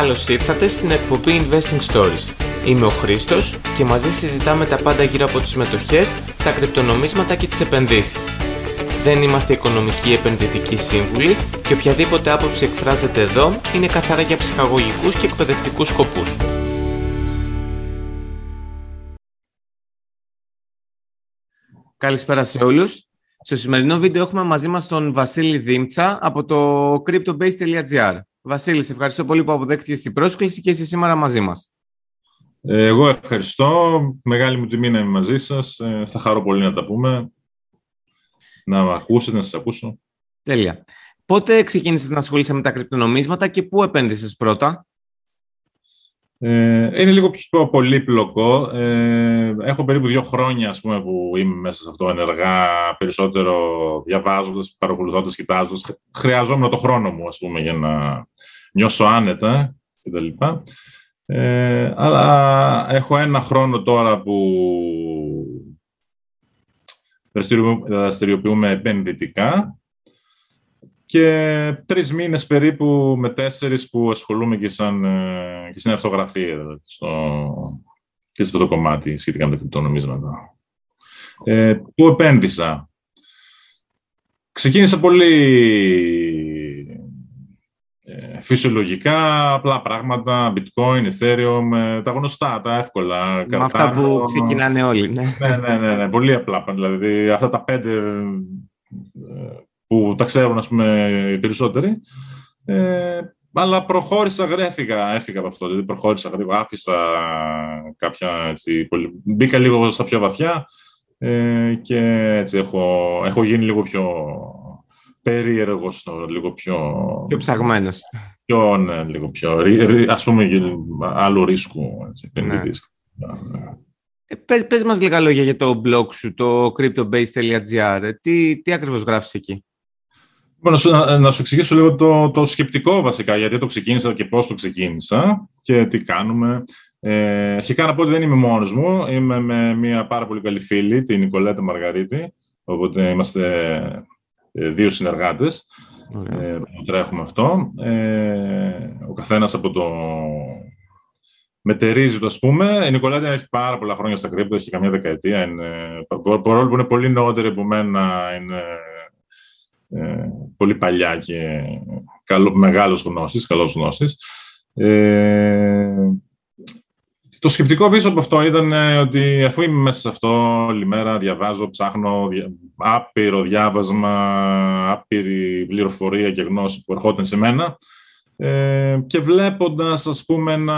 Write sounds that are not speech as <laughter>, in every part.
Καλώς ήρθατε στην εκπομπή Investing Stories. Είμαι ο Χρήστος και μαζί συζητάμε τα πάντα γύρω από τις μετοχές, τα κρυπτονομίσματα και τις επενδύσεις. Δεν είμαστε οικονομικοί επενδυτικοί σύμβουλοι και οποιαδήποτε άποψη εκφράζεται εδώ είναι καθαρά για ψυχαγωγικούς και εκπαιδευτικούς σκοπούς. Καλησπέρα σε όλους. Στο σημερινό βίντεο έχουμε μαζί μας τον Βασίλη Δήμτσα από το cryptobase.gr. Βασίλη, σε ευχαριστώ πολύ που αποδέχτηκες την πρόσκληση και είσαι σήμερα μαζί μας. Εγώ ευχαριστώ. Μεγάλη μου τιμή να είμαι μαζί σας. Ε, θα χαρώ πολύ να τα πούμε. Να ακούσετε, να σας ακούσω. Τέλεια. Πότε ξεκίνησες να ασχολείσαι με τα κρυπτονομίσματα και πού επένδυσες πρώτα; Ε, είναι λίγο πιο πολύπλοκο. Ε, έχω περίπου δύο χρόνια ας πούμε, που είμαι μέσα σε αυτό ενεργά, περισσότερο διαβάζοντας, παρακολουθώντας, κοιτάζοντας. Χρειαζόμουν το χρόνο μου ας πούμε, για να νιώσω άνετα κτλ. Ε, αλλά έχω ένα χρόνο τώρα που δραστηριοποιούμε επενδυτικά και τρεις μήνες περίπου με τέσσερις που ασχολούμαι και, σαν, ε, και στην αρθογραφία δηλαδή, στο, και σε αυτό το κομμάτι σχετικά με τα κρυπτονομίσματα. Ε, πού επένδυσα; Ξεκίνησα πολύ ε, φυσιολογικά, απλά πράγματα, bitcoin, ethereum, ε, τα γνωστά, τα εύκολα. Με αυτά που ξεκινάνε όλοι, ναι. ναι. Ναι, ναι, ναι, πολύ απλά. Δηλαδή, αυτά τα πέντε που τα ξέρουν, ας πούμε, οι περισσότεροι. Ε, αλλά προχώρησα γρέφηκα, έφυγα από αυτό. Δηλαδή, προχώρησα γρήγορα, άφησα κάποια, έτσι, πολύ... μπήκα λίγο στα πιο βαθιά ε, και έτσι έχω, έχω γίνει λίγο πιο περίεργος, λίγο πιο... Πιο ψαγμένος. Πιο, ναι, λίγο πιο, ας πούμε, άλλου ρίσκου, έτσι, ναι. Ε, πες, πες μας λίγα λόγια για το blog σου, το cryptobase.gr. Τι, τι ακριβώς γράφεις εκεί; Λοιπόν, να, να σου εξηγήσω λίγο το, το σκεπτικό βασικά, γιατί το ξεκίνησα και πώς το ξεκίνησα και τι κάνουμε. Ε, αρχικά να πω ότι δεν είμαι μόνος μου, είμαι με μια πάρα πολύ καλή φίλη, την Νικολέτα Μαργαρίτη, οπότε είμαστε ε, δύο συνεργάτες ε, που τρέχουμε αυτό. Ε, ο καθένας από το μετερίζει το, ας πούμε. Η Νικολέτα έχει πάρα πολλά χρόνια στα κρύπτο, έχει καμιά δεκαετία. Είναι, παρόλο που είναι πολύ νεότερη από μένα, είναι ε, πολύ παλιά και καλό, μεγάλος γνώσης, καλός γνώσης. Ε, το σκεπτικό πίσω από αυτό ήταν ε, ότι αφού είμαι μέσα σε αυτό όλη μέρα, διαβάζω, ψάχνω άπειρο διάβασμα, άπειρη πληροφορία και γνώση που ερχόταν σε μένα ε, και βλέποντας, ας πούμε, να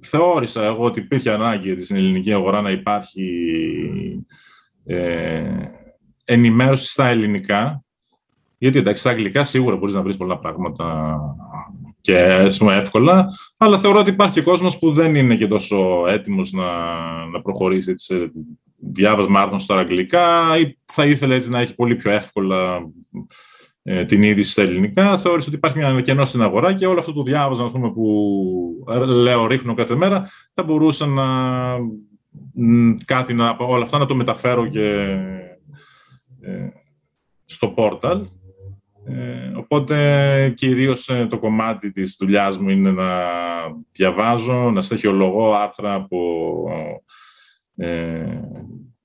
θεώρησα εγώ ότι υπήρχε ανάγκη στην ελληνική αγορά να υπάρχει ε, ενημέρωση στα ελληνικά γιατί εντάξει, στα αγγλικά σίγουρα μπορείς να βρεις πολλά πράγματα και εύκολα, αλλά θεωρώ ότι υπάρχει και κόσμος που δεν είναι και τόσο έτοιμος να, να προχωρήσει σε διάβασμα άρθρων στα αγγλικά ή θα ήθελε έτσι να έχει πολύ πιο εύκολα ε, την είδηση στα ελληνικά. Θεώρησε ότι υπάρχει μια κενό στην αγορά και όλο αυτό το διάβασμα πούμε, που λέω ρίχνω κάθε μέρα θα μπορούσα να κάτι να, όλα αυτά να το μεταφέρω και ε, στο πόρταλ. Ε, οπότε κυρίως ε, το κομμάτι της δουλειάς μου είναι να διαβάζω, να στοιχειολογώ άρθρα από ε,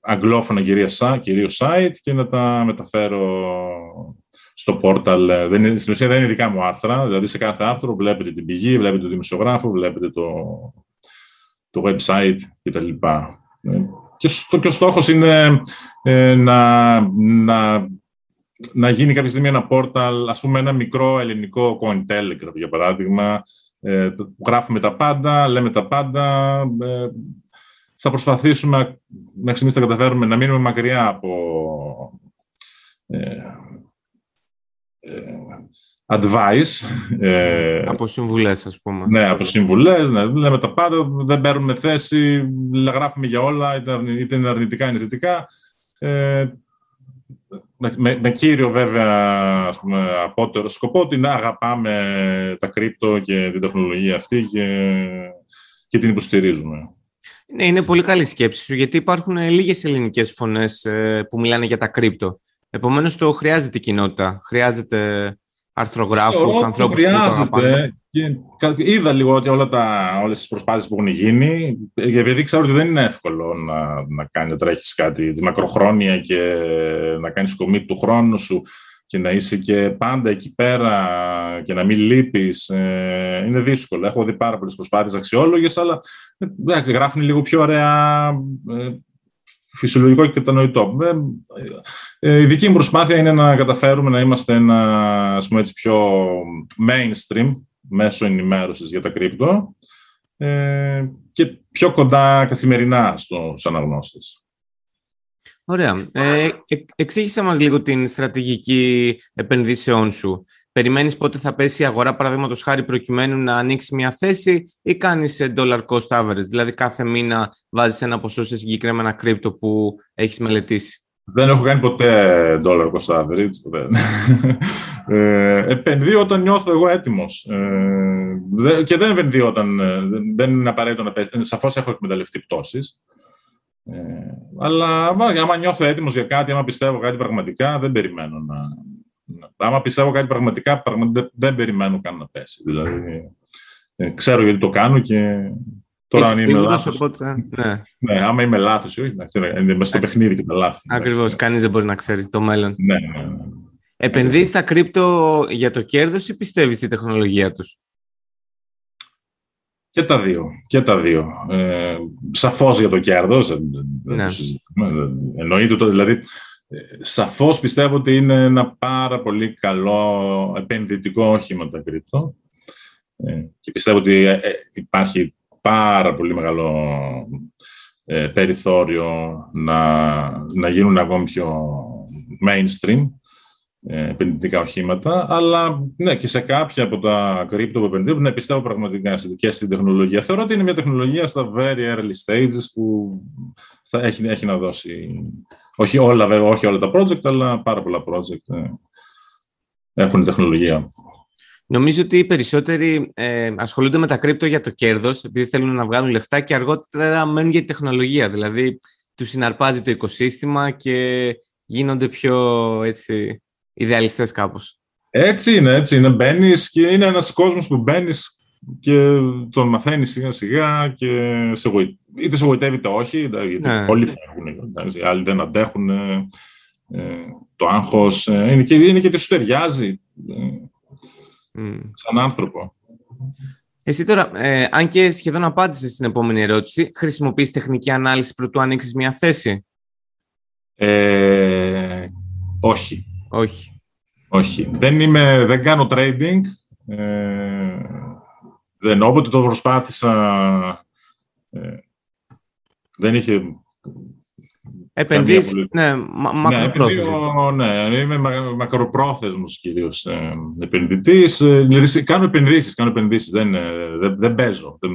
αγγλόφωνα κυρίως, κυρίως site και να τα μεταφέρω στο πόρταλ. Ε, δεν είναι, στην ουσία δεν είναι δικά μου άρθρα, δηλαδή σε κάθε άρθρο βλέπετε την πηγή, βλέπετε το δημοσιογράφο, βλέπετε το, το website κτλ. Και, και ο στόχος είναι να, να να γίνει κάποια στιγμή ένα πόρταλ, ας πούμε ένα μικρό ελληνικό Cointelegraph, για παράδειγμα, ε, που γράφουμε τα πάντα, λέμε τα πάντα. Ε, θα προσπαθήσουμε, μέχρι στιγμής θα καταφέρουμε να μείνουμε μακριά από ε, ε advice. Ε, από συμβουλές, ας πούμε. Ναι, από συμβουλές, ναι, λέμε τα πάντα, δεν παίρνουμε θέση, γράφουμε για όλα, είτε είναι αρνητικά είτε θετικά. Ε, με, με, κύριο βέβαια ας πούμε, απότερο σκοπό ότι να αγαπάμε τα κρύπτο και την τεχνολογία αυτή και, και την υποστηρίζουμε. Ναι, είναι πολύ καλή σκέψη σου, γιατί υπάρχουν λίγες ελληνικές φωνές ε, που μιλάνε για τα κρύπτο. Επομένως, το χρειάζεται η κοινότητα. Χρειάζεται αρθρογράφους, ανθρώπους που χρειάζεται. Και είδα λίγο ότι όλα τα, όλες τις προσπάθειες που έχουν γίνει, επειδή ξέρω ότι δεν είναι εύκολο να, να κάνει, να τρέχεις κάτι τη μακροχρόνια και να κάνεις κομμή του χρόνου σου και να είσαι και πάντα εκεί πέρα και να μην λείπεις, ε, είναι δύσκολο. Έχω δει πάρα πολλές προσπάθειες αξιόλογες, αλλά εντάξει, γράφουν λίγο πιο ωραία, ε, φυσιολογικό και κατανοητό. Ε, ε, η δική μου προσπάθεια είναι να καταφέρουμε να είμαστε ένα ας πούμε, έτσι, πιο mainstream μέσω ενημέρωσης για τα κρύπτο ε, και πιο κοντά καθημερινά στους αναγνώστες. Ωραία. Ε, εξήγησε μας λίγο την στρατηγική επενδύσεών σου. Περιμένεις πότε θα πέσει η αγορά, παραδείγματος χάρη, προκειμένου να ανοίξει μια θέση ή κάνεις dollar cost average, δηλαδή κάθε μήνα βάζεις ένα ποσό σε συγκεκριμένα κρύπτο που έχεις μελετήσει; Δεν έχω κάνει ποτέ dollar cost average. <laughs> ε, επενδύω όταν νιώθω εγώ έτοιμος. Ε, και δεν επενδύω όταν ε, δεν είναι απαραίτητο να πέσει. Σαφώς έχω εκμεταλλευτεί πτώσεις. Ε, αλλά άμα νιώθω έτοιμος για κάτι, άμα πιστεύω κάτι πραγματικά, δεν περιμένω να... Άμα πιστεύω κάτι πραγματικά, πραγματικά δεν περιμένω καν να πέσει. Δηλαδή, ε, ξέρω γιατί το κάνω και τώρα αν είμαι λάθος... Οπότε, ναι. ναι, άμα είμαι λάθος ή όχι, είναι μέσα στο παιχνίδι και τα λάθη. Ακριβώς, κανείς δεν μπορεί να ξέρει το μέλλον. Ναι, ναι, ναι. Επενδύεις τα κρύπτο για το κέρδος ή πιστεύεις στη τεχνολογία τους; Και τα δύο. Και τα δύο. Ε, σαφώς για το κέρδος. Ναι. Εννοείται το, δηλαδή, ε, σαφώς πιστεύω ότι είναι ένα πάρα πολύ καλό επενδυτικό όχημα τα κρυπτο. Ε, και πιστεύω ότι ε, ε, υπάρχει πάρα πολύ μεγάλο περιθώριο να, να γίνουν ακόμη πιο mainstream ε, επενδυτικά οχήματα, αλλά ναι, και σε κάποια από τα κρύπτο που επενδύουν, ναι, πιστεύω πραγματικά και στην τεχνολογία. Θεωρώ ότι είναι μια τεχνολογία στα very early stages που θα έχει, έχει να δώσει, όχι όλα, βέβαια, όχι όλα τα project, αλλά πάρα πολλά project ε, έχουν τεχνολογία. Νομίζω ότι οι περισσότεροι ε, ασχολούνται με τα κρύπτο για το κέρδος, επειδή θέλουν να βγάλουν λεφτά και αργότερα μένουν για τη τεχνολογία. Δηλαδή, τους συναρπάζει το οικοσύστημα και γίνονται πιο έτσι, ιδεαλιστές κάπως. Έτσι είναι, έτσι είναι. Μπαίνεις και είναι ένας κόσμος που μπαίνεις και τον μαθαίνεις σιγά σιγά και σε είτε σε γοητεύει είτε όχι, γιατί ναι. όλοι φεύγουν, οι άλλοι δεν αντέχουν ε, το άγχος, ε, είναι, και, είναι και τι σου ταιριάζει ε, σαν άνθρωπο. Εσύ τώρα, ε, αν και σχεδόν απάντησες στην επόμενη ερώτηση, χρησιμοποιείς τεχνική ανάλυση προτού ανοίξεις μια θέση; Ε, όχι. Όχι. Όχι. Δεν, είμαι, δεν κάνω trading. Ε, δεν, όποτε το προσπάθησα, ε, δεν είχε... Επενδύσεις, ναι, μα, μακροπρόθεσμο. Ναι, ναι, είμαι μακροπρόθεσμος κυρίως ε, επενδυτής. Ε, δηλαδή, κάνω επενδύσεις, κάνω επενδύσεις, δεν, ε, δεν, δεν παίζω. Δεν,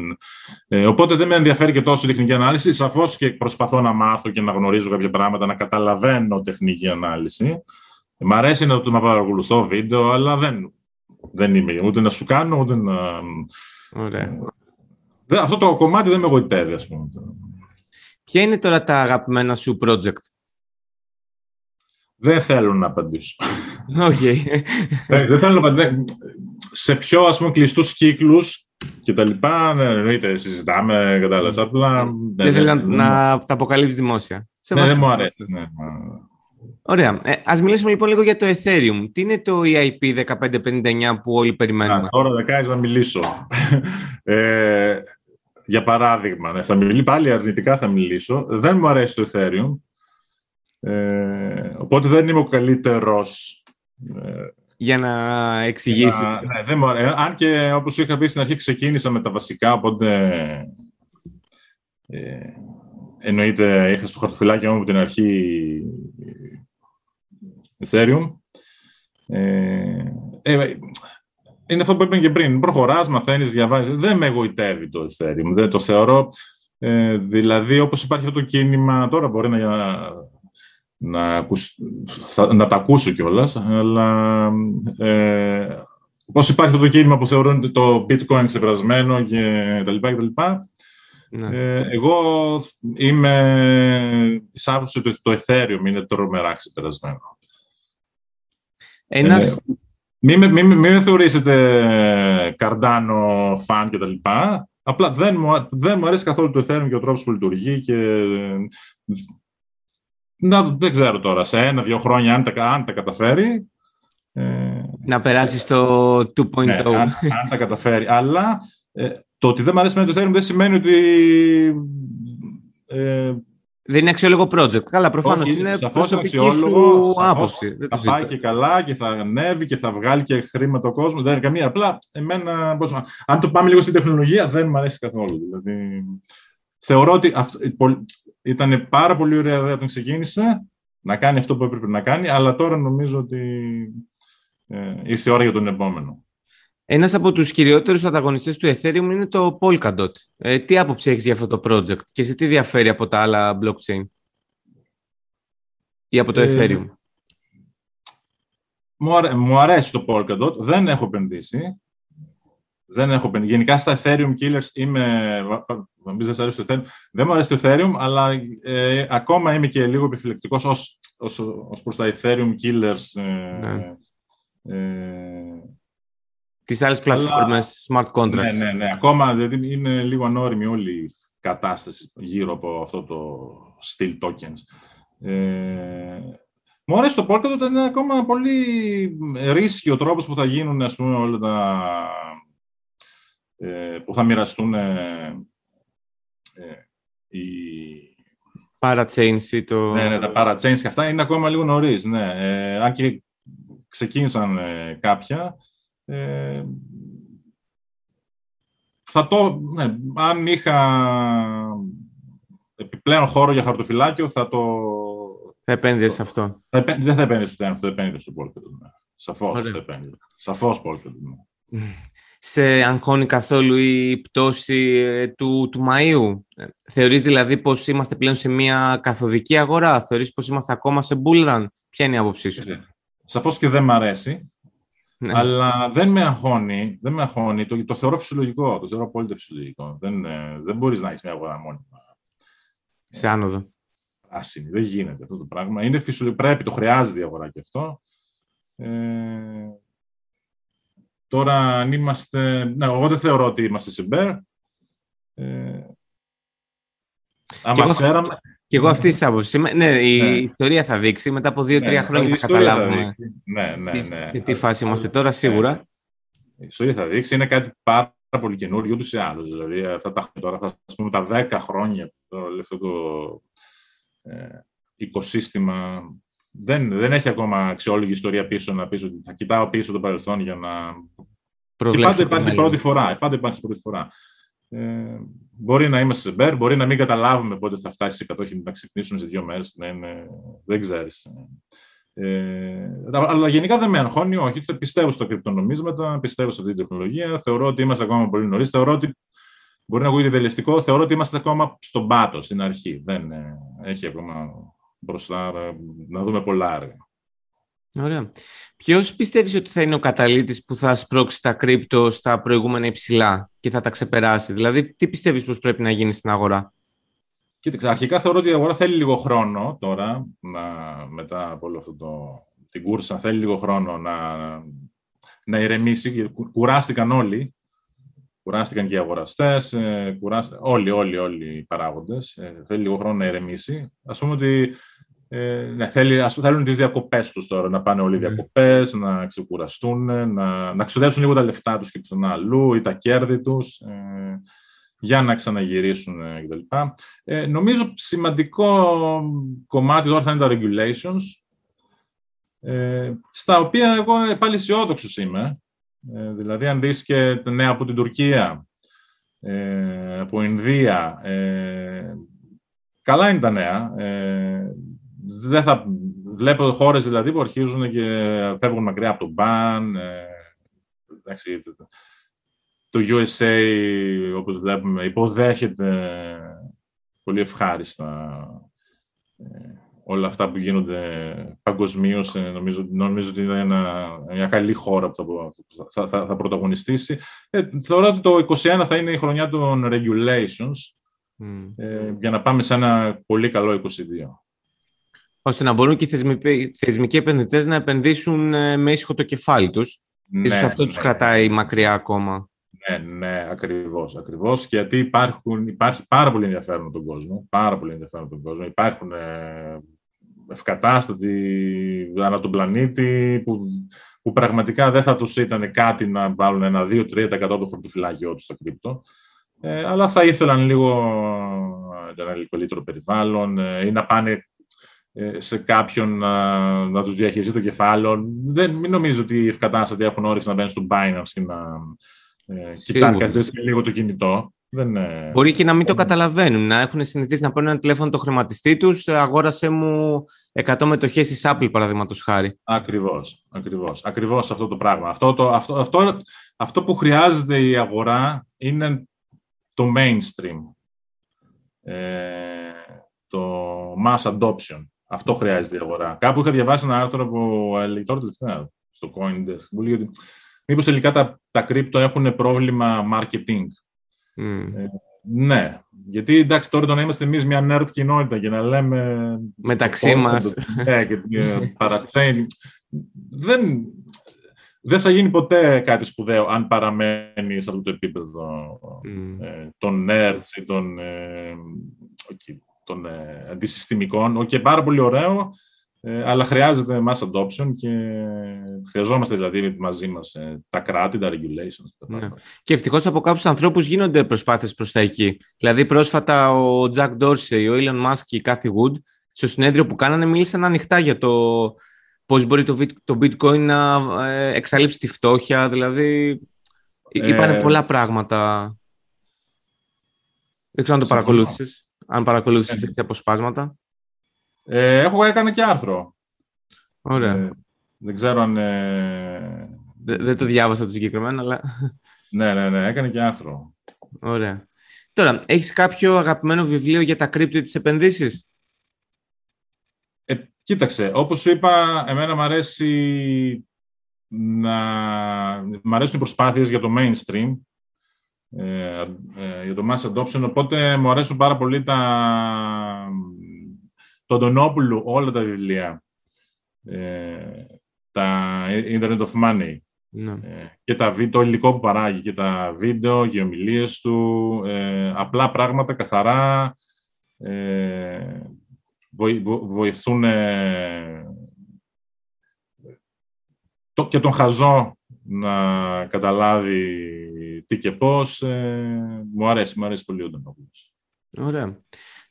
ε, οπότε δεν με ενδιαφέρει και τόσο η τεχνική ανάλυση. Σαφώς και προσπαθώ να μάθω και να γνωρίζω κάποια πράγματα, να καταλαβαίνω τεχνική ανάλυση. Μ' αρέσει να, να παρακολουθώ βίντεο, αλλά δεν, δεν είμαι ούτε να σου κάνω, ούτε να... Ωραία. αυτό το κομμάτι δεν με εγωιτεύει, ας πούμε. Ποια είναι τώρα τα αγαπημένα σου project? Δεν θέλω να απαντήσω. Okay. δεν θέλω να απαντήσω. Σε πιο, ας πούμε, κλειστούς κύκλους και τα λοιπά, ναι, εννοείται, συζητάμε, κατάλαβες, απλά... Δεν θέλω να, να τα αποκαλύψεις δημόσια. Ναι, δεν μου αρέσει, ναι. Ωραία. Ε, ας μιλήσουμε λοιπόν λίγο για το Ethereum. Τι είναι το EIP 1559 που όλοι περιμένουμε; Α, τώρα δεν να μιλήσω. ε, για παράδειγμα, ναι, θα μιλήσω, πάλι αρνητικά θα μιλήσω. Δεν μου αρέσει το Ethereum. Ε, οπότε δεν είμαι ο καλύτερος ε, για να εξηγήσεις. Ναι, δεν μου αρέσει. Αν και όπως είχα πει στην αρχή ξεκίνησα με τα βασικά, οπότε ε, εννοείται είχα στο χαρτοφυλάκι μου από την αρχή Ethereum. Ε, ε, είναι αυτό που είπαμε και πριν. Προχωράς, μαθαίνεις, διαβάζεις. Δεν με εγωιτεύει το Ethereum. Δεν το θεωρώ. Ε, δηλαδή, όπως υπάρχει αυτό το κίνημα, τώρα μπορεί να, να, θα, να τα ακούσω κιόλας, αλλά ε, πώς υπάρχει αυτό το κίνημα που θεωρούν το bitcoin ξεπερασμένο και τα λοιπά και τα λοιπά, ναι. Ε, εγώ είμαι της άποψης ότι το Ethereum είναι τρομερά ξεπερασμένο. Ένας, Μην με, μη, μη με θεωρήσετε καρντάνο φαν και τα λοιπά. Απλά δεν μου, δεν μου αρέσει καθόλου το Ethereum και ο τρόπος που λειτουργεί και να, δεν ξέρω τώρα, σε ένα-δύο χρόνια αν τα, αν τα καταφέρει. Ε, να περάσει στο 2.0. Ναι, αν, αν, τα καταφέρει. Αλλά ε, το ότι δεν μου αρέσει με το Ethereum δεν σημαίνει ότι ε, δεν είναι αξιόλογο project. Καλά, προφανώς είναι προσωπική σου άποψη. Θα πάει και καλά και θα ανέβει και θα βγάλει και χρήμα το κόσμο. Δεν είναι καμία. Απλά, εμένα, πώς, αν το πάμε λίγο στην τεχνολογία, δεν μου αρέσει καθόλου. Δηλαδή, θεωρώ ότι αυτό, ήταν πάρα πολύ ωραία ιδέα όταν ξεκίνησε να κάνει αυτό που έπρεπε να κάνει, αλλά τώρα νομίζω ότι ε, ήρθε η ώρα για τον επόμενο. Ένας από τους κυριότερους ανταγωνιστές του Ethereum είναι το Polkadot. Ε, τι άποψη έχεις για αυτό το project και σε τι διαφέρει από τα άλλα blockchain; Ή από το ε, Ethereum; Μου, αρέσει το Polkadot. Δεν έχω επενδύσει. Δεν έχω επενδύσει. Γενικά στα Ethereum Killers είμαι... Νομίζω δεν αρέσει το Ethereum. Δεν μου αρέσει το Ethereum, αλλά ε, ακόμα είμαι και λίγο επιφυλακτικός ως, ως, ως προς τα Ethereum Killers. Ε, ναι. ε, τις άλλες πλατφόρμες smart contracts. Ναι, ναι, ναι. Ακόμα δηλαδή, είναι λίγο ανώριμη όλη η κατάσταση γύρω από αυτό το steel tokens. Ε, μου αρέσει το Polkadot, είναι ακόμα πολύ ρίσκει ο τρόπος που θα γίνουν ας πούμε, όλα τα... Ε, που θα μοιραστούν ε, ε οι... Parachains ή το... Ναι, ναι, τα parachains και αυτά είναι ακόμα λίγο νωρίς, ναι. Ε, αν και ξεκίνησαν ε, κάποια, ε, θα το, ναι, αν είχα επιπλέον χώρο για χαρτοφυλάκιο, θα το... Θα επένδυες σε αυτό. Θα δεν θα επένδυες στο αυτό επένδυες στο Polkadot. Ναι. Σαφώς θα επένδυες. Σαφώς Polkadot. Ναι. Σε αγχώνει καθόλου η πτώση ε, του, του Μαΐου; Ε, θεωρείς δηλαδή πως είμαστε πλέον σε μια καθοδική αγορά; Θεωρείς πως είμαστε ακόμα σε bull Ποια είναι η άποψή σου; Σαφώς και δεν μ' αρέσει. Ναι. Αλλά δεν με αγχώνει, δεν με αγχώνει. Το, το θεωρώ φυσιολογικό, το θεωρώ απόλυτα φυσιολογικό. Δεν, ε, δεν μπορείς να έχεις μια αγορά μόνιμα. Σε άνοδο. Άσυνη, δεν γίνεται αυτό το πράγμα. Είναι φυσιολογικό, πρέπει, το χρειάζεται η αγορά και αυτό. Ε, τώρα, αν είμαστε... Ναι, εγώ δεν θεωρώ ότι είμαστε σε μπέρ. Ε, άμα ξέραμε... Και εγώ αυτής της άποψης. Ναι, η ναι. ιστορία θα δείξει. Μετά από δύο-τρία ναι, χρόνια θα καταλάβουμε ναι, ναι, ναι. σε τι φάση είμαστε τώρα, σίγουρα. Η ιστορία θα δείξει. Είναι κάτι πάρα πολύ καινούριο ούτως ή άλλως. Δηλαδή, αυτά τα τώρα, θα πούμε τα δέκα χρόνια αυτό το ε, οικοσύστημα δεν, δεν έχει ακόμα αξιόλογη ιστορία πίσω να πεις ότι θα κοιτάω πίσω το παρελθόν για να. Και πάντα υπάρχει πρώτη φορά. Πάντα υπάρχει πρώτη φορά. Ε, μπορεί να είμαστε σε μπέρ, μπορεί να μην καταλάβουμε πότε θα φτάσεις σε 100 να ξυπνήσουμε σε δύο μέρες, ναι, ναι, δεν ξέρεις. Ε, αλλά γενικά δεν με αγχώνει, όχι. Πιστεύω στο κρυπτονομίσματα, πιστεύω σε αυτή την τεχνολογία. Θεωρώ ότι είμαστε ακόμα πολύ νωρίς. Θεωρώ ότι μπορεί να ακούγεται ιδεαλιστικό. Θεωρώ ότι είμαστε ακόμα στον πάτο, στην αρχή. Δεν ε, έχει ακόμα μπροστά να δούμε πολλά έργα. Ωραία. Ποιος πιστεύεις ότι θα είναι ο καταλήτης που θα σπρώξει τα κρύπτο στα προηγούμενα υψηλά και θα τα ξεπεράσει; Δηλαδή, τι πιστεύεις πως πρέπει να γίνει στην αγορά; Κοίταξε, αρχικά θεωρώ ότι η αγορά θέλει λίγο χρόνο τώρα, να, μετά από όλο αυτό το, την κούρσα, θέλει λίγο χρόνο να, να ηρεμήσει. Κουράστηκαν όλοι. Κουράστηκαν και οι αγοραστές, ε, όλοι, όλοι, όλοι οι παράγοντες. Ε, θέλει λίγο χρόνο να ηρεμήσει. Α πούμε ότι ε, ναι, θέλει, ας, θέλουν τις διακοπές τους τώρα, να πάνε όλοι οι διακοπές, να ξεκουραστούν, να, να ξοδέψουν λίγο τα λεφτά τους και τον αλλού ή τα κέρδη τους ε, για να ξαναγυρίσουν ε, κτλ. Ε, νομίζω σημαντικό κομμάτι τώρα θα είναι τα regulations, ε, στα οποία εγώ πάλι αισιόδοξος είμαι. Ε, δηλαδή, αν δεις και νέα από την Τουρκία, ε, από Ινδία, ε, καλά είναι τα νέα. Ε, δεν θα, βλέπω χώρες δηλαδή που αρχίζουν και φεύγουν μακριά από τον μπαν. Ε, το USA, όπως βλέπουμε, υποδέχεται πολύ ευχάριστα ε, όλα αυτά που γίνονται παγκοσμίως. Ε, νομίζω, νομίζω ότι είναι ένα, μια καλή χώρα που θα, θα, θα πρωταγωνιστήσει. Ε, θεωρώ ότι το 2021 θα είναι η χρονιά των regulations ε, για να πάμε σε ένα πολύ καλό 22 ώστε να μπορούν και οι θεσμικοί, θεσμικοί επενδυτές να επενδύσουν ε, με ήσυχο το κεφάλι τους Ναι, Ίσως αυτό ναι, τους κρατάει μακριά ακόμα. Ναι, ναι, ακριβώς, ακριβώς. Γιατί υπάρχουν, υπάρχει πάρα πολύ ενδιαφέρον τον κόσμο. Πάρα πολύ ενδιαφέρον τον κόσμο. Υπάρχουν ε, ευκατάστατοι ανά τον πλανήτη που, που πραγματικά δεν θα τους ήταν κάτι να βάλουν ένα 2-3% το χορτοφυλάκιό τους στα κρύπτο. Ε, αλλά θα ήθελαν λίγο ένα λίγο περιβάλλον ε, ή να πάνε ε, σε κάποιον να, να τους διαχειριστεί το κεφάλαιο. Δεν, μην νομίζω ότι οι ευκατάστατοι έχουν όρεξη να μπαίνουν στο Binance και να ε, κοιτάνε λίγο το κινητό. Δεν, ε, Μπορεί και να μην το καταλαβαίνουν, να έχουν συνηθίσει να παίρνουν ένα τηλέφωνο το χρηματιστή τους. Αγόρασε μου 100 μετοχές της Apple, παραδείγματος χάρη. Ακριβώς. Ακριβώς, ακριβώς αυτό το πράγμα. Αυτό, το, αυτό, αυτό, αυτό που χρειάζεται η αγορά είναι το mainstream. Ε, το mass adoption. Αυτό χρειάζεται η αγορά. Κάπου είχα διαβάσει ένα άρθρο που έλεγε τώρα τελευταία στο CoinDesk που λέει ότι μήπως τελικά τα, τα κρύπτο έχουν πρόβλημα marketing. Mm. Ε, ναι, γιατί εντάξει τώρα το να είμαστε εμείς μια nerd κοινότητα και να λέμε... Μεταξύ μας. Ναι, και παρατσέν. δεν, δεν θα γίνει ποτέ κάτι σπουδαίο αν παραμένει σε αυτό το επίπεδο mm. ε, των nerds ή των, ε, των ε, αντισυστημικών. Και πάρα πολύ ωραίο, ε, αλλά χρειάζεται mass adoption και χρειαζόμαστε δηλαδή μαζί μας ε, τα κράτη, τα regulations. ναι. Και ευτυχώς από κάποιους ανθρώπους γίνονται προσπάθειες προς τα εκεί. Δηλαδή πρόσφατα ο Jack Dorsey, ο Elon Musk και η Cathy Wood στο συνέδριο που κάνανε μίλησαν ανοιχτά για το πώς μπορεί το, το bitcoin να ε, εξαλείψει τη φτώχεια. Δηλαδή είπανε πολλά πράγματα. Δεν ξέρω αν το παρακολούθησες αν παρακολούθησες ε. τέτοια αποσπάσματα. Ε, έχω έκανε και άρθρο. Ωραία. Ε, δεν ξέρω αν... Ε... δεν το διάβασα το συγκεκριμένο, αλλά... ναι, ναι, ναι, έκανε και άρθρο. Ωραία. Τώρα, έχεις κάποιο αγαπημένο βιβλίο για τα κρύπτο ή τις επενδύσεις; Ε, κοίταξε, όπως σου είπα, εμένα μου αρέσει να... Μ' αρέσουν οι προσπάθειες για το mainstream ε, ε, για το mass adoption, οπότε μου αρέσουν πάρα πολύ τα, το Αντωνόπουλου, όλα τα βιβλία, ε, τα Internet of Money, ναι. ε, και τα, το υλικό που παράγει και τα βίντεο και οι ομιλίες του, ε, απλά πράγματα καθαρά, ε, βοηθούν το, και τον χαζό να καταλάβει τι και πώς. Ε, μου αρέσει, μου αρέσει πολύ ο Ντονόπουλος. Ωραία.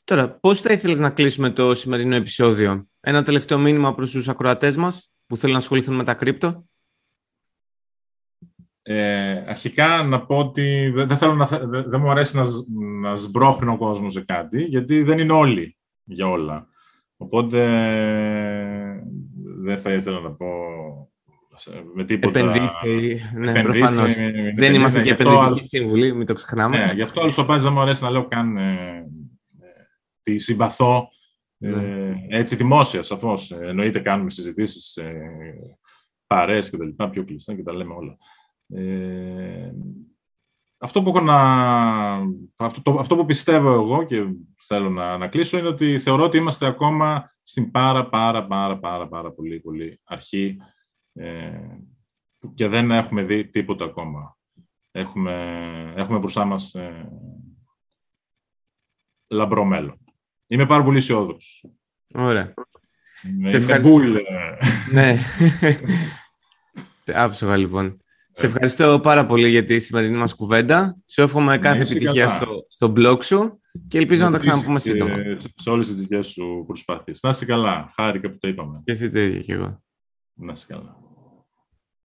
Τώρα, πώς θα ήθελες να κλείσουμε το σημερινό επεισόδιο; Ένα τελευταίο μήνυμα προς τους ακροατές μας που θέλουν να ασχοληθούν με τα κρύπτο; Ε, αρχικά να πω ότι δεν, θέλω να, δεν, μου αρέσει να, να σμπρώχνει ο κόσμος σε κάτι, γιατί δεν είναι όλοι για όλα. Οπότε δεν θα ήθελα να πω με τίποτα... Επενδύστε, ναι, προφανώς. Δεν είμαστε και επενδυτικοί σύμβουλοι, μην το ξεχνάμε. Ναι, γι' αυτό όλους ο δεν μου αρέσει να λέω καν ε, ε, τη συμπαθώ ε, ναι. έτσι δημόσια, σαφώς. Εννοείται κάνουμε συζητήσεις ε, παρέες και τα λοιπά, πιο κλειστά και τα λέμε όλα. Ε, αυτό, που έχω να, αυτό, το, αυτό που πιστεύω εγώ και θέλω να, να κλείσω είναι ότι θεωρώ ότι είμαστε ακόμα στην πάρα πάρα πάρα πάρα πάρα πολύ, πολύ αρχή ε, και δεν έχουμε δει τίποτα ακόμα. Έχουμε, έχουμε μπροστά μας ε, λαμπρό μέλλον. Είμαι πάρα πολύ αισιόδοξος. Ωραία. Σε ευχαριστώ. ναι. <laughs> Άψογα λοιπόν. Σε ευχαριστώ πάρα πολύ για τη σημερινή μας κουβέντα. Σου εύχομαι κάθε ναι, επιτυχία στο, στο blog σου και ελπίζω να τα ξαναπούμε σύντομα. Σε όλες τις δικές σου προσπάθειες. Να είσαι καλά. Χάρηκα που το είπαμε. Και εσύ το ίδιο κι εγώ. Να είσαι καλά.